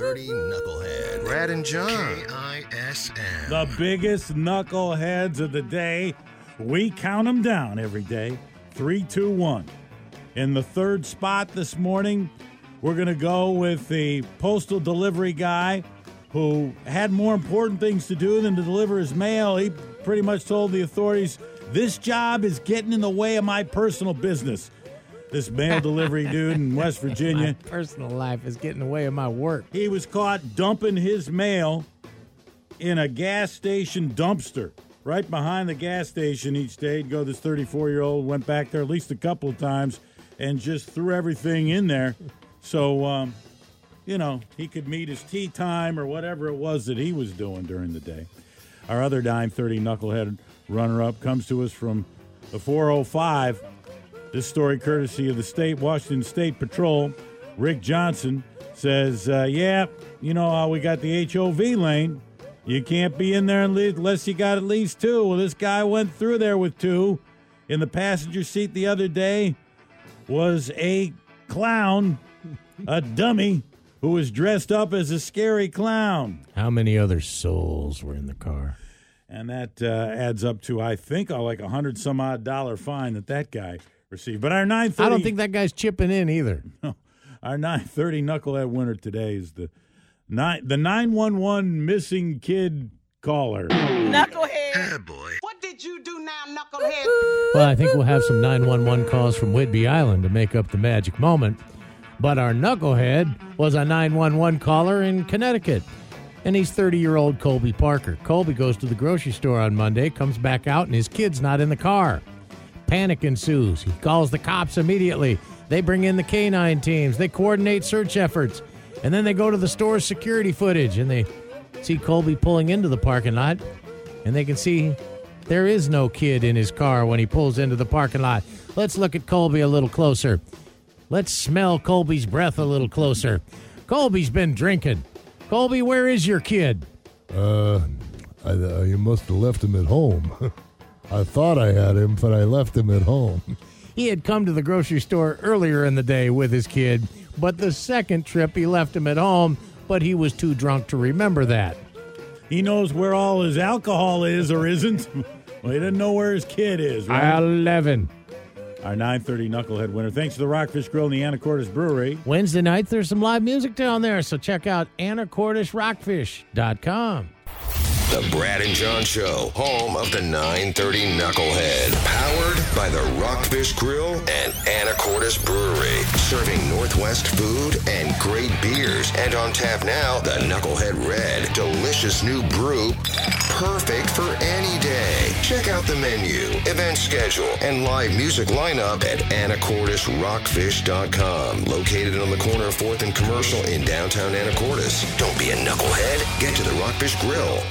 930 Knucklehead. Brad and John. KISM. The biggest knuckleheads of the day. We count them down every day. Three, two, one. In the third spot this morning, we're going to go with the postal delivery guy who had more important things to do than to deliver his mail. He pretty much told the authorities, This job is getting in the way of my personal business. This mail delivery dude in West Virginia. My personal life is getting in the way of my work. He was caught dumping his mail in a gas station dumpster right behind the gas station each day. He'd go, this 34 year old went back there at least a couple of times and just threw everything in there. So, um, you know, he could meet his tea time or whatever it was that he was doing during the day. Our other 930 knucklehead runner up comes to us from the 405. This story, courtesy of the state Washington State Patrol. Rick Johnson says, uh, "Yeah, you know how we got the HOV lane. You can't be in there unless you got at least two. Well, this guy went through there with two. In the passenger seat the other day was a clown, a dummy who was dressed up as a scary clown. How many other souls were in the car? And that uh, adds up to, I think, uh, like a hundred some odd dollar fine that that guy received. But our 930. I don't think that guy's chipping in either. No, Our 930 knucklehead winner today is the nine the 911 missing kid caller. Knucklehead. Oh, boy. What did you do now, knucklehead? Well, I think we'll have some 911 calls from Whidbey Island to make up the magic moment. But our knucklehead was a 911 caller in Connecticut. And he's 30 year old Colby Parker. Colby goes to the grocery store on Monday, comes back out, and his kid's not in the car. Panic ensues. He calls the cops immediately. They bring in the canine teams, they coordinate search efforts, and then they go to the store's security footage and they see Colby pulling into the parking lot, and they can see there is no kid in his car when he pulls into the parking lot. Let's look at Colby a little closer. Let's smell Colby's breath a little closer. Colby's been drinking. Colby, where is your kid? Uh, I, uh, you must have left him at home. I thought I had him, but I left him at home. He had come to the grocery store earlier in the day with his kid, but the second trip he left him at home, but he was too drunk to remember that. He knows where all his alcohol is or isn't. well, he doesn't know where his kid is, right? 11. Our 930 knucklehead winner. Thanks to the Rockfish Grill and the Anacortes Brewery. Wednesday night, there's some live music down there, so check out anacortesrockfish.com. The Brad and John Show, home of the 930 Knucklehead. Powered by the Rockfish Grill and Anacortes Brewery. Serving Northwest food and great beers. And on tap now, the Knucklehead Red. Delicious new brew. Perfect for any day. Check out the menu, event schedule, and live music lineup at AnacortesRockfish.com. Located on the corner of 4th and Commercial in downtown Anacortes. Don't be a knucklehead. Get to the Rockfish Grill.